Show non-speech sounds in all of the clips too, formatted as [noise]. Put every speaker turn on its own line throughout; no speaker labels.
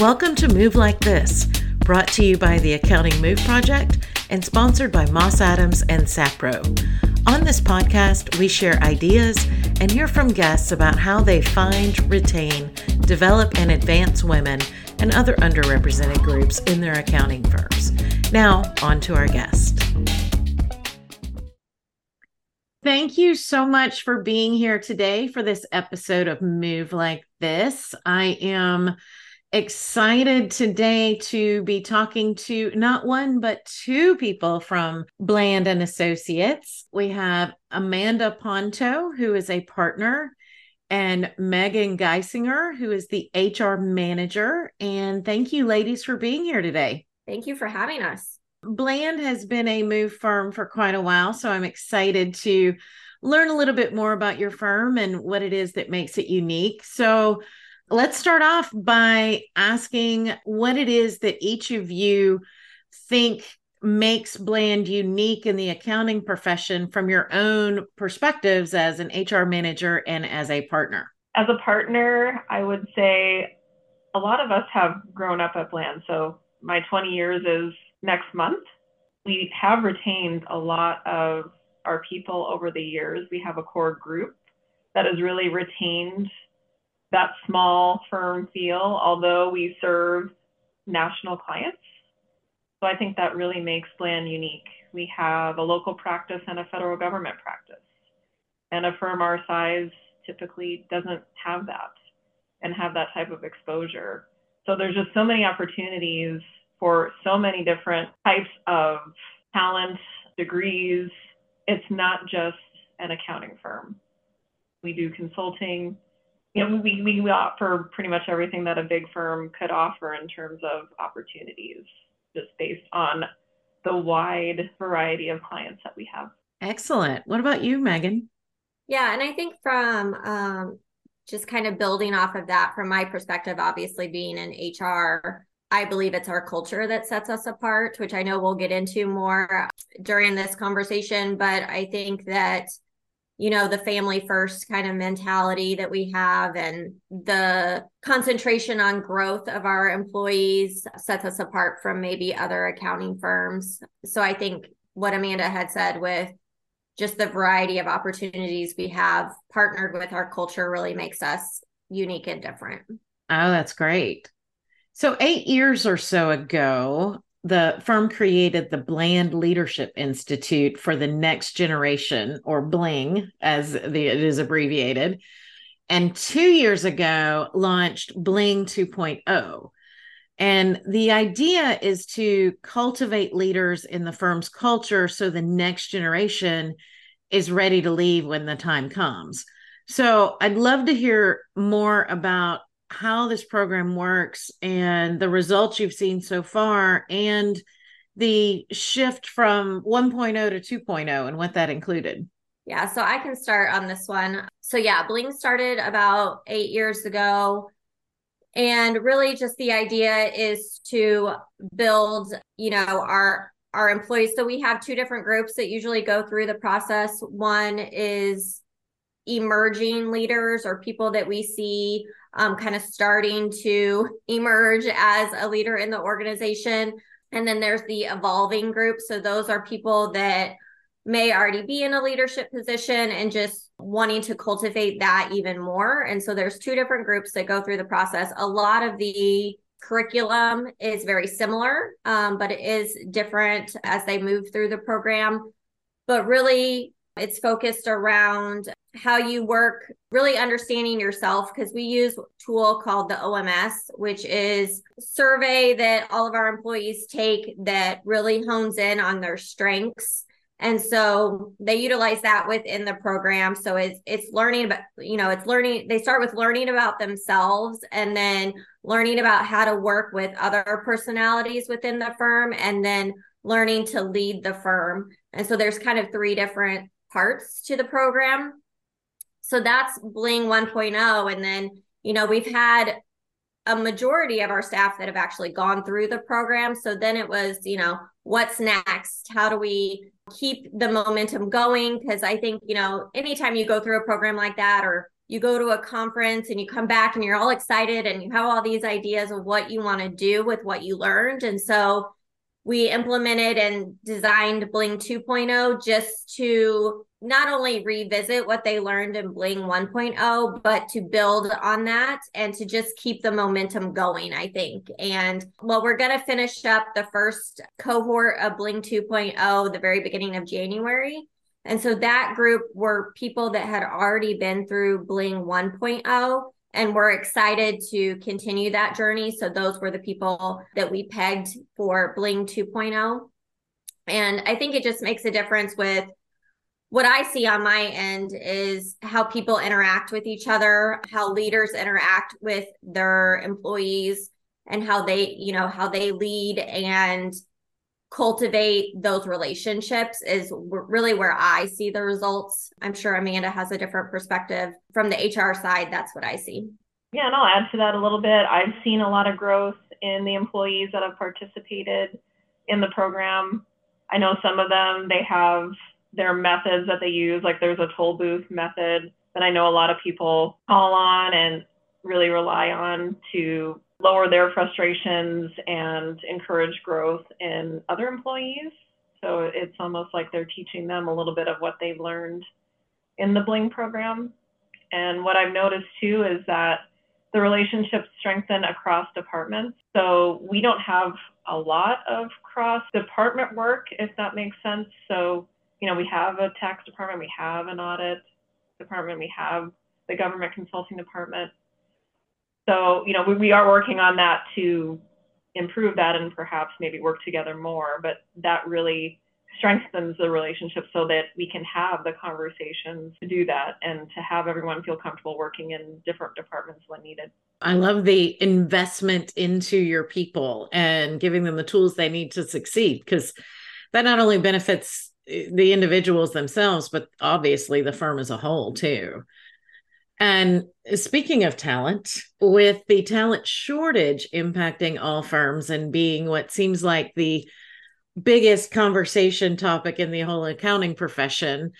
Welcome to Move Like This, brought to you by the Accounting Move Project and sponsored by Moss Adams and Sapro. On this podcast, we share ideas and hear from guests about how they find, retain, develop, and advance women and other underrepresented groups in their accounting firms. Now, on to our guest. Thank you so much for being here today for this episode of Move Like This. I am excited today to be talking to not one but two people from Bland and Associates. We have Amanda Pontow, who is a partner, and Megan Geissinger, who is the HR manager. And thank you, ladies, for being here today.
Thank you for having us.
Bland has been a move firm for quite a while, so I'm excited to learn a little bit more about your firm and what it is that makes it unique. So, Let's start off by asking what it is that each of you think makes Bland unique in the accounting profession from your own perspectives as an HR manager and as a partner.
As a partner, I would say a lot of us have grown up at Bland. So my 20 years is next month. We have retained a lot of our people over the years. We have a core group that has really retained that small firm feel, although we serve national clients. So I think that really makes Bland unique. We have a local practice and a federal government practice. And a firm our size typically doesn't have that and have that type of exposure. So there's just so many opportunities for so many different types of talent, degrees. It's not just an accounting firm. We do consulting, you know, we, we offer pretty much everything that a big firm could offer in terms of opportunities, just based on the wide variety of clients that we have.
Excellent. What about you, Megan?
Yeah, and I think from um, just kind of building off of that, from my perspective, obviously being in HR, I believe it's our culture that sets us apart, which I know we'll get into more during this conversation. But I think that you know the family first kind of mentality that we have and the concentration on growth of our employees sets us apart from maybe other accounting firms. So i think what amanda had said with just the variety of opportunities we have partnered with our culture really makes us unique and different.
Oh that's great. So eight years or so ago the firm created the Bland Leadership Institute for the next generation, or BLING, as the, it is abbreviated. And two years ago, launched Bling 2.0. And the idea is to cultivate leaders in the firm's culture so the next generation is ready to leave when the time comes. So I'd love to hear more about how this program works and the results you've seen so far and the shift from 1.0 to 2.0 and what that included.
Yeah, so I can start on this one. So, yeah, Bling started about eight years ago. And really, just the idea is to build, you know, our our employees. So we have two different groups that usually go through the process. One is emerging leaders or people that we see um, kind of starting to emerge as a leader in the organization. And then there's the evolving group. So those are people that may already be in a leadership position and just wanting to cultivate that even more. And so there's two different groups that go through the process. A lot of the curriculum is very similar, um, but it is different as they move through the program. But really, it's focused around how you work, really understanding yourself because we use a tool called the OMS, which is survey that all of our employees take that really hones in on their strengths. And so they utilize that within the program. So it's it's learning about, you know, it's learning, they start with learning about themselves and then learning about how to work with other personalities within the firm and then learning to lead the firm. And so there's kind of three different parts to the program so that's Bling 1.0. And then, you know, we've had a majority of our staff that have actually gone through the program. So then it was, you know, what's next? How do we keep the momentum going? Because I think, you know, anytime you go through a program like that or you go to a conference and you come back and you're all excited and you have all these ideas of what you want to do with what you learned. And so we implemented and designed Bling 2.0 just to not only revisit what they learned in Bling 1.0, but to build on that and to just keep the momentum going, I think. And well, we're going to finish up the first cohort of Bling 2.0 the very beginning of January. And so that group were people that had already been through Bling 1.0 and we're excited to continue that journey. So those were the people that we pegged for Bling 2.0. And I think it just makes a difference with what I see on my end is how people interact with each other, how leaders interact with their employees and how they, you know, how they lead and cultivate those relationships is really where I see the results. I'm sure Amanda has a different perspective from the HR side. That's what I see.
Yeah, and I'll add to that a little bit. I've seen a lot of growth in the employees that have participated in the program. I know some of them, they have their methods that they use, like there's a toll booth method that I know a lot of people call on and really rely on to lower their frustrations and encourage growth in other employees. So it's almost like they're teaching them a little bit of what they've learned in the Bling program. And what I've noticed too is that the relationships strengthen across departments. So we don't have a lot of cross department work, if that makes sense. So, you know, we have a tax department, we have an audit department, we have the government consulting department. So, you know, we, we are working on that to improve that and perhaps maybe work together more, but that really strengthens the relationship so that we can have the conversations to do that and to have everyone feel comfortable working in different departments when needed.
I love the investment into your people and giving them the tools they need to succeed because that not only benefits eh, the individuals themselves, but obviously the firm as a whole too. And speaking of talent, with the talent shortage impacting all firms and being what seems like the biggest conversation topic in the whole accounting profession,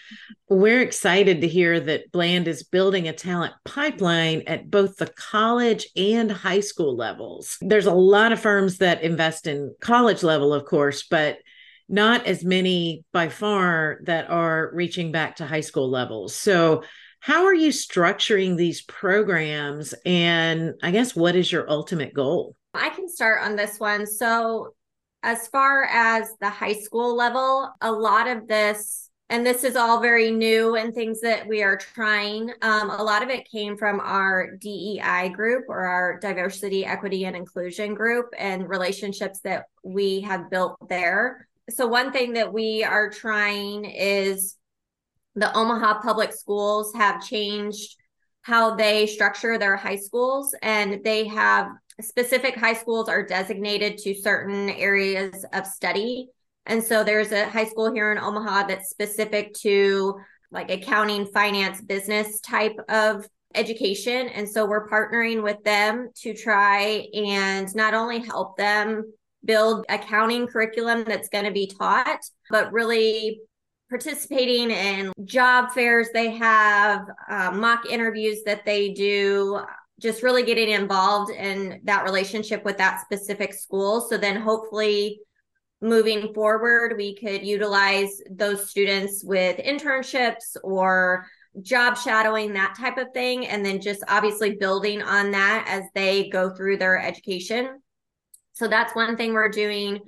we're excited to hear that Bland is building a talent pipeline at both the college and high school levels. There's a lot of firms that invest in college level, of course, but not as many by far that are reaching back to high school levels. So, how are you structuring these programs? And I guess what is your ultimate goal?
I can start on this one. So, as far as the high school level, a lot of this, and this is all very new and things that we are trying, um, a lot of it came from our DEI group or our diversity, equity, and inclusion group and relationships that we have built there. So, one thing that we are trying is the Omaha public schools have changed how they structure their high schools and they have specific high schools are designated to certain areas of study. And so there's a high school here in omaha that's specific to like accounting finance business type of education. And so we're partnering with them to try and not only help them build accounting curriculum that's going to be taught but really participating in job fairs they have, uh, mock interviews that they do, just really getting involved in that relationship with that specific school. So then hopefully moving forward, we could utilize those students with internships or job shadowing, that type of thing. And then just obviously building on that as they go through their education. So that's one thing we're doing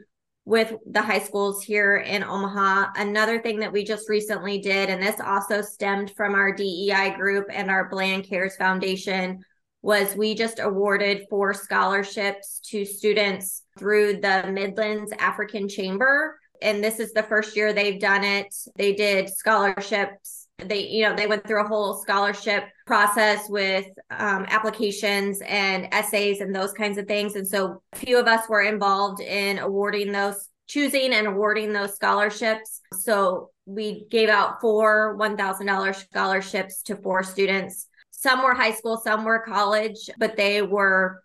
with the high schools here in Omaha. Another thing that we just recently did, and this also stemmed from our DEI group and our Bland Cares Foundation, was we just awarded four scholarships to students through the Midlands African Chamber. And this is the first year they've done it. They did scholarships they you know they went through a whole scholarship process with um, applications and essays and those kinds of things. And so a few of us were involved in awarding those choosing and awarding those scholarships. So we gave out four $1000 scholarships to four students. Some were high school some were college but they were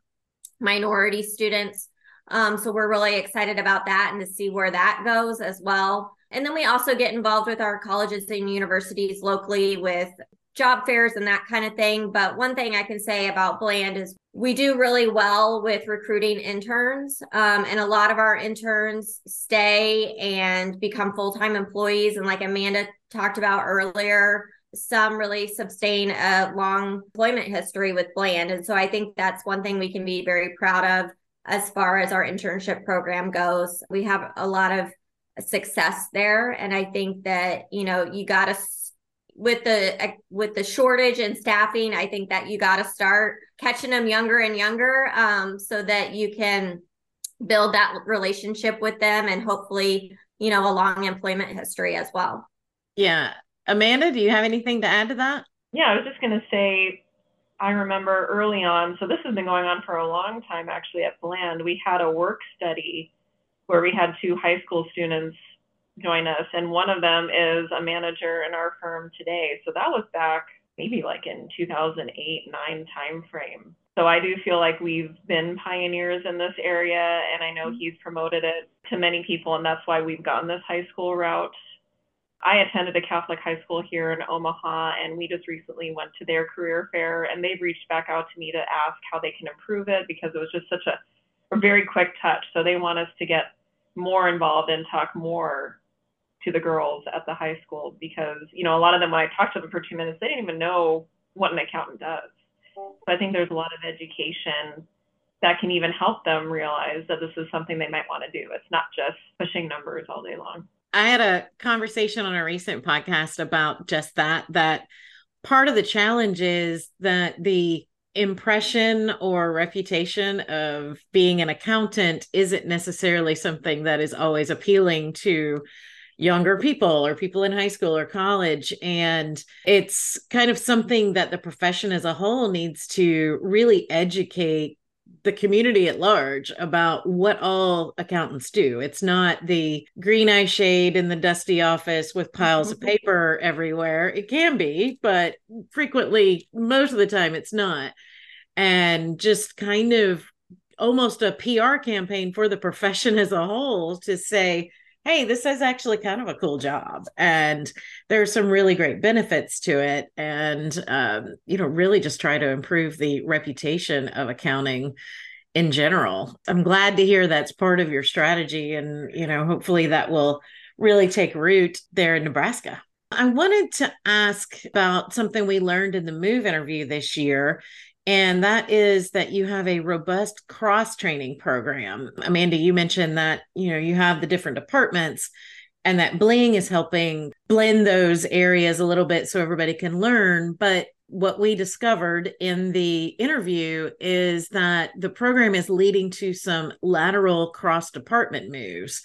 minority students. Um, so we're really excited about that and to see where that goes as well and then we also get involved with our colleges and universities locally with job fairs and that kind of thing. But one thing I can say about Bland is we do really well with recruiting interns. Um, and a lot of our interns stay and become full time employees. And like Amanda talked about earlier, some really sustain a long employment history with Bland. And so I think that's one thing we can be very proud of as far as our internship program goes. We have a lot of success there. And I think that, you know, you got to with the with the shortage and staffing i think that you got to start catching them younger and younger um, so that you can build that relationship with them and hopefully you know a long employment history as well.
Yeah. Amanda do you have anything to add to that?
Yeah i was just going to say i remember early on so this has been going on for a long time actually at bland we had a work study where we had two high school students join us, and one of them is a manager in our firm today. So that was back maybe like in 2008 9 timeframe. So I do feel like we've been pioneers in this area, and I know mm-hmm. he's promoted it to many people, and that's why we've gotten this high school route. I attended a Catholic high school here in Omaha, and we just recently went to their career fair, and they've reached back out to me to ask how they can improve it because it was just such a, a very quick touch. So they want us to get more involved and talk more to the girls at the high school because you know a lot of them when I talked to them for two minutes they didn't even know what an accountant does. So I think there's a lot of education that can even help them realize that this is something they might want to do. It's not just pushing numbers all day long.
I had a conversation on a recent podcast about just that that part of the challenge is that the impression or reputation of being an accountant isn't necessarily something that is always appealing to younger people or people in high school or college. And it's kind of something that the profession as a whole needs to really educate the community at large about what all accountants do. It's not the green eye shade in the dusty office with piles of mm-hmm. paper everywhere. It can be, but frequently, most of the time, it's not. And just kind of almost a PR campaign for the profession [laughs] as a whole to say, hey, this is actually kind of a cool job. And there are some really great benefits to it. And, um, you know, really just try to improve the reputation of accounting in general. I'm glad to hear that's part of your strategy. And, you know, hopefully that will really take root there in Nebraska. I wanted to ask about something we learned in the move interview this year and that is that you have a robust cross training program. Amanda, you mentioned that you know you have the different departments and that Bling is helping blend those areas a little bit so everybody can learn, but what we discovered in the interview is that the program is leading to some lateral cross department moves.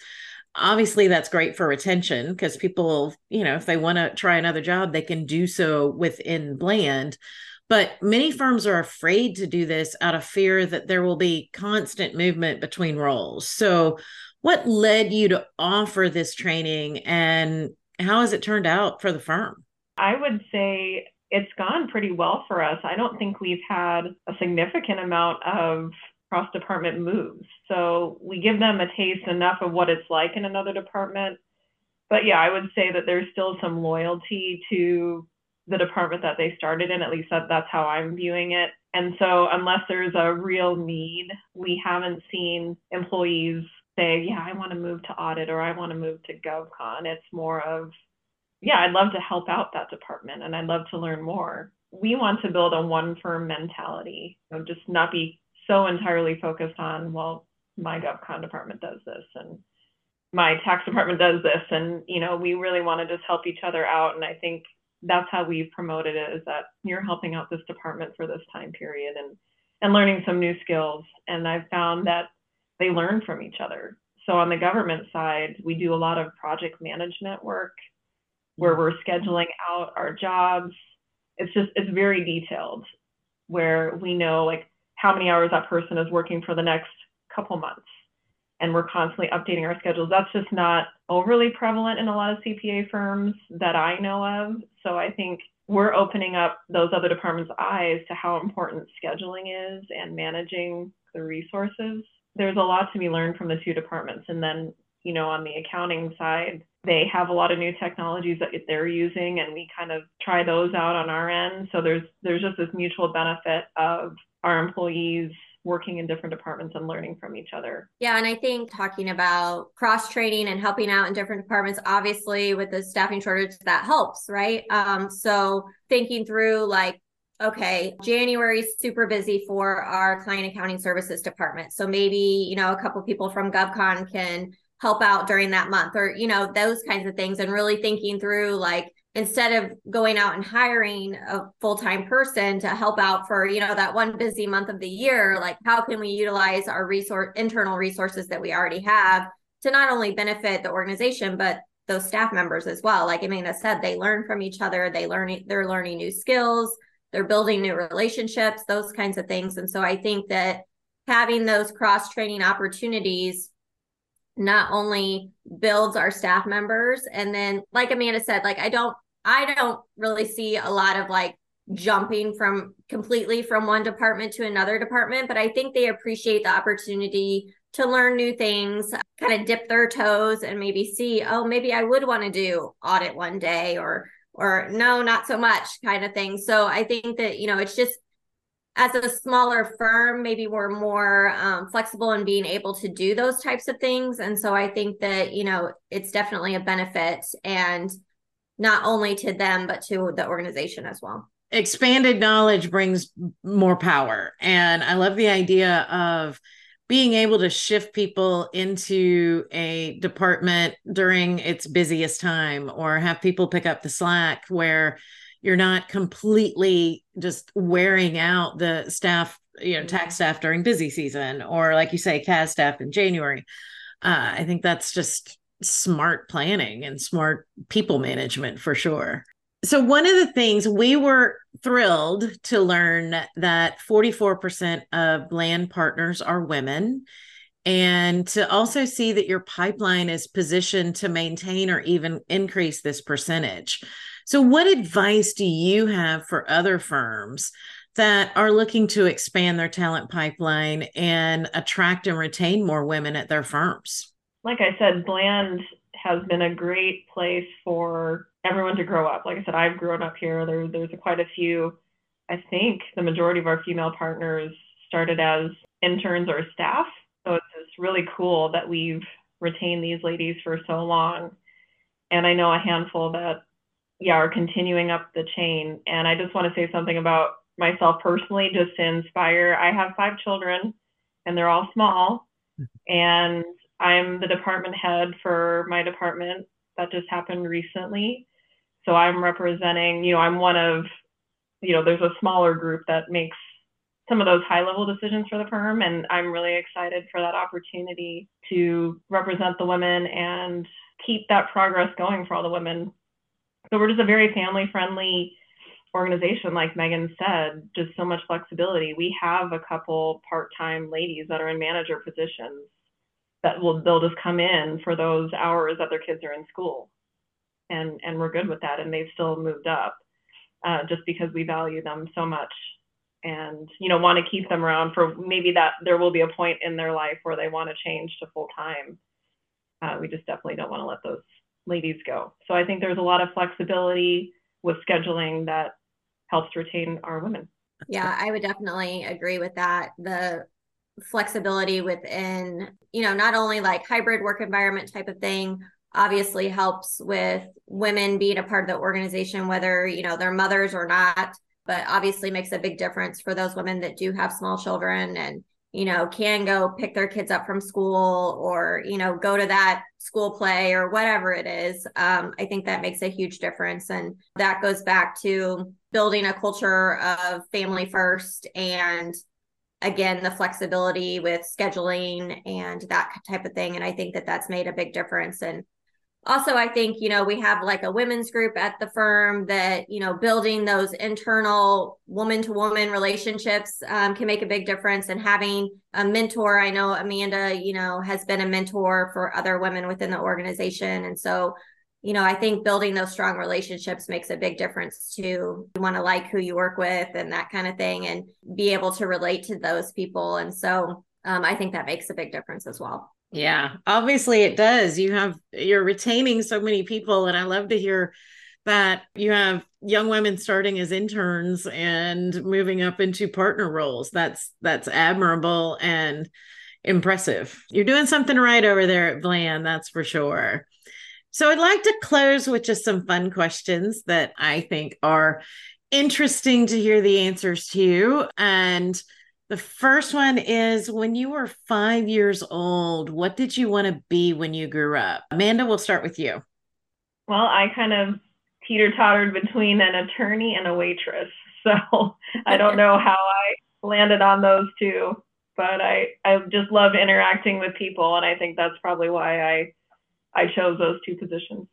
Obviously that's great for retention because people you know if they want to try another job they can do so within bland but many firms are afraid to do this out of fear that there will be constant movement between roles. So, what led you to offer this training and how has it turned out for the firm?
I would say it's gone pretty well for us. I don't think we've had a significant amount of cross department moves. So we give them a taste enough of what it's like in another department. But yeah, I would say that there's still some loyalty to the department that they started in. At least that, that's how I'm viewing it. And so, unless there's a real need, we haven't seen employees say, Yeah, I want to move to audit or I want to move to GovCon. It's more of, Yeah, I'd love to help out that department and I'd love to learn more. We want to build a one firm mentality, you know, just not be so entirely focused on, well, my GovCon department does this and my tax department does this. And, you know, we really want to just help each other out. And I think that's how we've promoted it is that you're helping out this department for this time period and and learning some new skills. And i've found that they learn from each other. So on the government side we do a lot of project management work where mm. we're scheduling out our jobs. It's just it's very detailed where we know like how many hours that person is working for the next couple months and we're constantly updating our schedules. That's just not overly prevalent in a lot of CPA firms that I know of. So I think we're opening up those other departments' eyes to how important scheduling is and managing the resources. There's a lot to be learned from the two departments. And then, you know, on the accounting side, they have a lot of new technologies that they're using and we kind of try those out on our end so there's there's just this mutual benefit of our employees working in different departments and learning from each other.
Yeah, and I think talking about cross training and helping out in different departments, obviously with the staffing shortage, that helps, right? Um, so thinking through like, okay, January is super busy for our client accounting services department. So maybe, you know, a couple people from GovCon can help out during that month or, you know, those kinds of things and really thinking through like, instead of going out and hiring a full-time person to help out for you know that one busy month of the year like how can we utilize our resource internal resources that we already have to not only benefit the organization but those staff members as well? Like amanda said they learn from each other they learn they're learning new skills they're building new relationships those kinds of things. And so i think that having those cross training opportunities not only builds our staff members and then like amanda said like i don't I don't really see a lot of like jumping from completely from one department to another department, but I think they appreciate the opportunity to learn new things, kind of dip their toes and maybe see, oh, maybe I would want to do audit one day or or no, not so much kind of thing. So I think that, you know, it's just as a smaller firm, maybe we're more um, flexible in being able to do those types of things. And so I think that, you know, it's definitely a benefit. And not only to them but to the organization as well.
Expanded knowledge brings more power. And i love the idea of being able to shift people into a department during its busiest time or have people pick up the slack where you're not completely just wearing out the staff you know tax mm-hmm. staff during busy season or like you say cas staff in january. Uh, i think that's just smart planning and smart people management for sure. So, one of the things we were thrilled to learn that 44% of Bland partners are women, and to also see that your pipeline is positioned to maintain or even increase this percentage. So, what advice do you have for other firms that are looking to expand their talent pipeline and attract and retain more women at their firms?
Like I said, Bland has been a great place for everyone to grow up. Like I said, I've grown up here. There, there's quite a few. I think the majority of our female partners started as interns or staff. So it's, it's really cool that we've retained these ladies for so long. And I know a handful that, yeah, are continuing up the chain. And I just want to say something about myself personally, just to inspire. I have five children, and they're all small. Mm-hmm. And I'm the department head for my department. That just happened recently. So I'm representing, you know, I'm one of, you know, there's a smaller group that makes some of those high level decisions for the firm. And I'm really excited for that opportunity to represent the women and keep that progress going for all the women. So we're just a very family friendly organization, like Megan said, just so much flexibility. We have a couple part time ladies that are in manager positions that will they'll just come in for those hours that their kids are in school. And and we're good with that and they've still moved up uh, just because we value them so much. And you know want to keep them around for maybe that there will be a point in their life where they want to change to full time. Uh, we just definitely don't want to let those ladies go. So i think there's a lot of flexibility with scheduling that helps retain our women.
Yeah i would definitely agree with that. The flexibility within, you know, not only like hybrid work environment type of thing, obviously helps with women being a part of the organization, whether, you know, they're mothers or not, but obviously makes a big difference for those women that do have small children and, you know, can go pick their kids up from school or, you know, go to that school play or whatever it is. Um, I think that makes a huge difference. And that goes back to building a culture of family first and again the flexibility with scheduling and that type of thing. And i think that that's made a big difference. And also i think you know we have like a women's group at the firm that you know building those internal woman to woman relationships um, can make a big difference. And having a mentor i know amanda you know has been a mentor for other women within the organization. And so you know, I think building those strong relationships makes a big difference too. You want to like who you work with and that kind of thing and be able to relate to those people. And so um, I think that makes a big difference as well.
Yeah, obviously it does. You have you're retaining so many people, and I love to hear that you have young women starting as interns and moving up into partner roles. That's that's admirable and impressive. You're doing something right over there at Bland, that's for sure. So I'd like to close with just some fun questions that I think are interesting to hear the answers to. And the first one is when you were five years old, what did you want to be when you grew up? Amanda, we'll start with you.
Well, I kind of teeter tottered between an attorney and a waitress. [laughs] So I don't know how I landed on those two, but I, I just love interacting with people. And I think that's probably why I, I chose those two positions.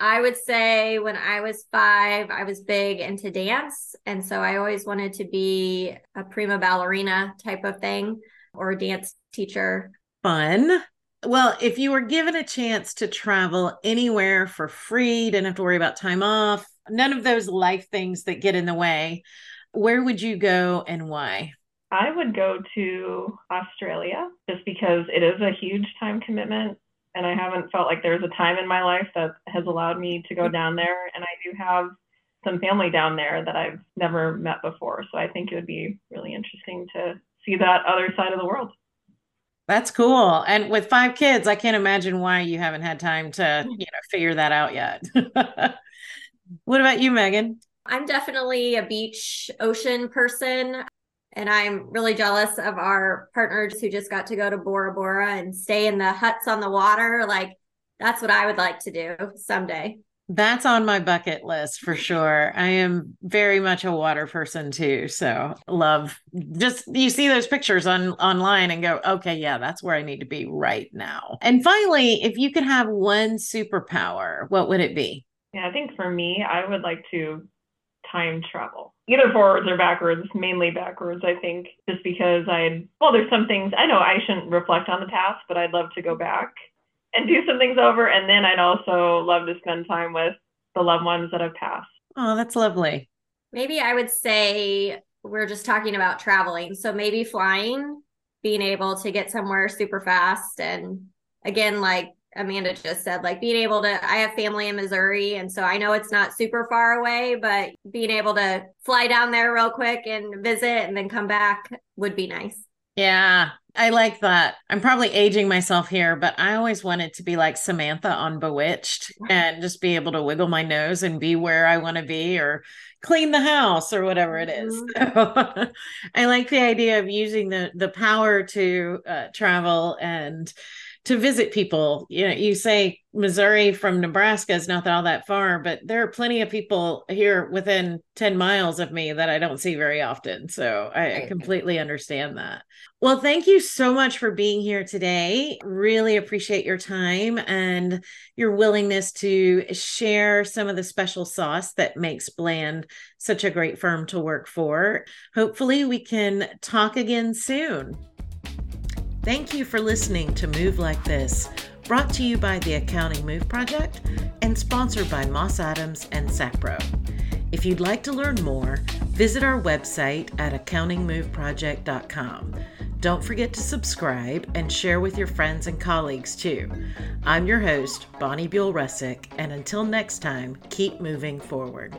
I would say when I was five, I was big into dance. And so I always wanted to be a prima ballerina type of thing or a dance teacher.
Fun. Well, if you were given a chance to travel anywhere for free, didn't have to worry about time off, none of those life things that get in the way, where would you go and why?
I would go to Australia just because it is a huge time commitment and I haven't felt like there's a time in my life that has allowed me to go down there. And I do have some family down there that I've never met before. So I think it would be really interesting to see that other side of the world.
That's cool. And with five kids, I can't imagine why you haven't had time to, you know, figure that out yet. [laughs] what about you, Megan?
I'm definitely a beach ocean person. And I'm really jealous of our partners who just got to go to Bora Bora and stay in the huts on the water. Like, that's what I would like to do someday.
That's on my bucket list for sure. I am very much a water person too. So love just you see those pictures on online and go, okay, yeah, that's where I need to be right now. And finally, if you could have one superpower, what would it be?
Yeah, I think for me, I would like to time travel either forwards or backwards, mainly backwards, I think, just because I, well, there's some things I know I shouldn't reflect on the past, but I'd love to go back and do some things over. And then I'd also love to spend time with the loved ones that have passed.
Oh, that's lovely.
Maybe I would say we're just talking about traveling. So maybe flying, being able to get somewhere super fast. And again, like Amanda just said, like being able to, I have family in Missouri. And so I know it's not super far away, but being able to fly down there real quick and visit and then come back would be nice.
Yeah, I like that. I'm probably aging myself here, but I always wanted to be like Samantha on Bewitched and just be able to wiggle my nose and be where I want to be or clean the house or whatever it is. Mm-hmm. So, [laughs] I like the idea of using the the power to uh, travel and to visit people. You know, you say Missouri from Nebraska is not all that far, but there are plenty of people here within 10 miles of me that I don't see very often. So I completely understand that. Well, thank you so much for being here today. Really appreciate your time and your willingness to share some of the special sauce that makes Bland such a great firm to work for. Hopefully, we can talk again soon. Thank you for listening to Move Like This, brought to you by the Accounting Move Project and sponsored by Moss Adams and Sapro. If you'd like to learn more, visit our website at accountingmoveproject.com. Don't forget to subscribe and share with your friends and colleagues too. I'm your host, Bonnie Buol Ruszczyk, and until next time, keep moving forward.